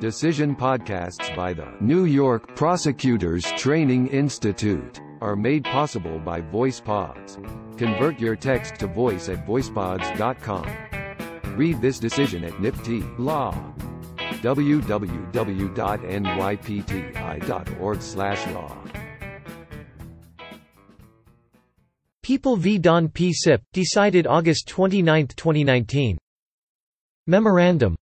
Decision podcasts by the New York Prosecutors Training Institute are made possible by VoicePods. Convert your text to voice at voicepods.com. Read this decision at NYPTI Law. www.nypti.org/law. People v. Don P. Sip, decided August 29, 2019. Memorandum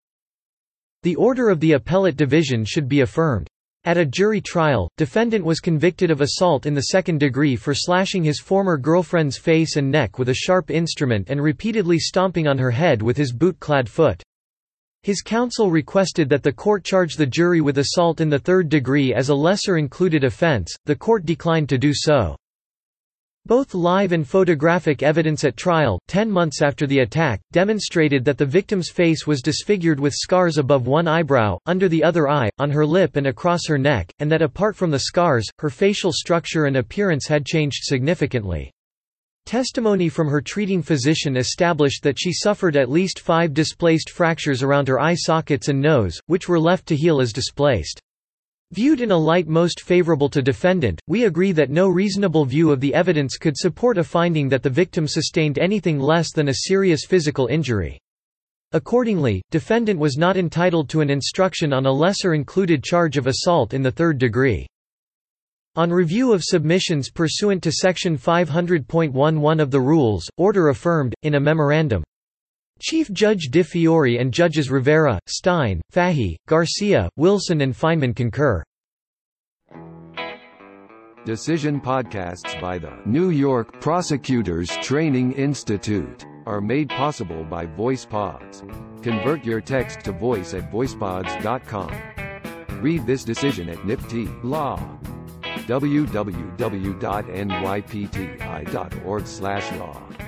The order of the appellate division should be affirmed. At a jury trial, defendant was convicted of assault in the second degree for slashing his former girlfriend's face and neck with a sharp instrument and repeatedly stomping on her head with his boot-clad foot. His counsel requested that the court charge the jury with assault in the third degree as a lesser included offense, the court declined to do so. Both live and photographic evidence at trial, ten months after the attack, demonstrated that the victim's face was disfigured with scars above one eyebrow, under the other eye, on her lip and across her neck, and that apart from the scars, her facial structure and appearance had changed significantly. Testimony from her treating physician established that she suffered at least five displaced fractures around her eye sockets and nose, which were left to heal as displaced. Viewed in a light most favorable to defendant, we agree that no reasonable view of the evidence could support a finding that the victim sustained anything less than a serious physical injury. Accordingly, defendant was not entitled to an instruction on a lesser included charge of assault in the third degree. On review of submissions pursuant to Section 500.11 of the Rules, order affirmed, in a memorandum. Chief Judge Di Fiore and Judges Rivera, Stein, Fahey, Garcia, Wilson and Feinman concur. Decision podcasts by the New York Prosecutors Training Institute are made possible by VoicePods. Convert your text to voice at voicepods.com. Read this decision at NYPTI Law. www.nypti.org/law.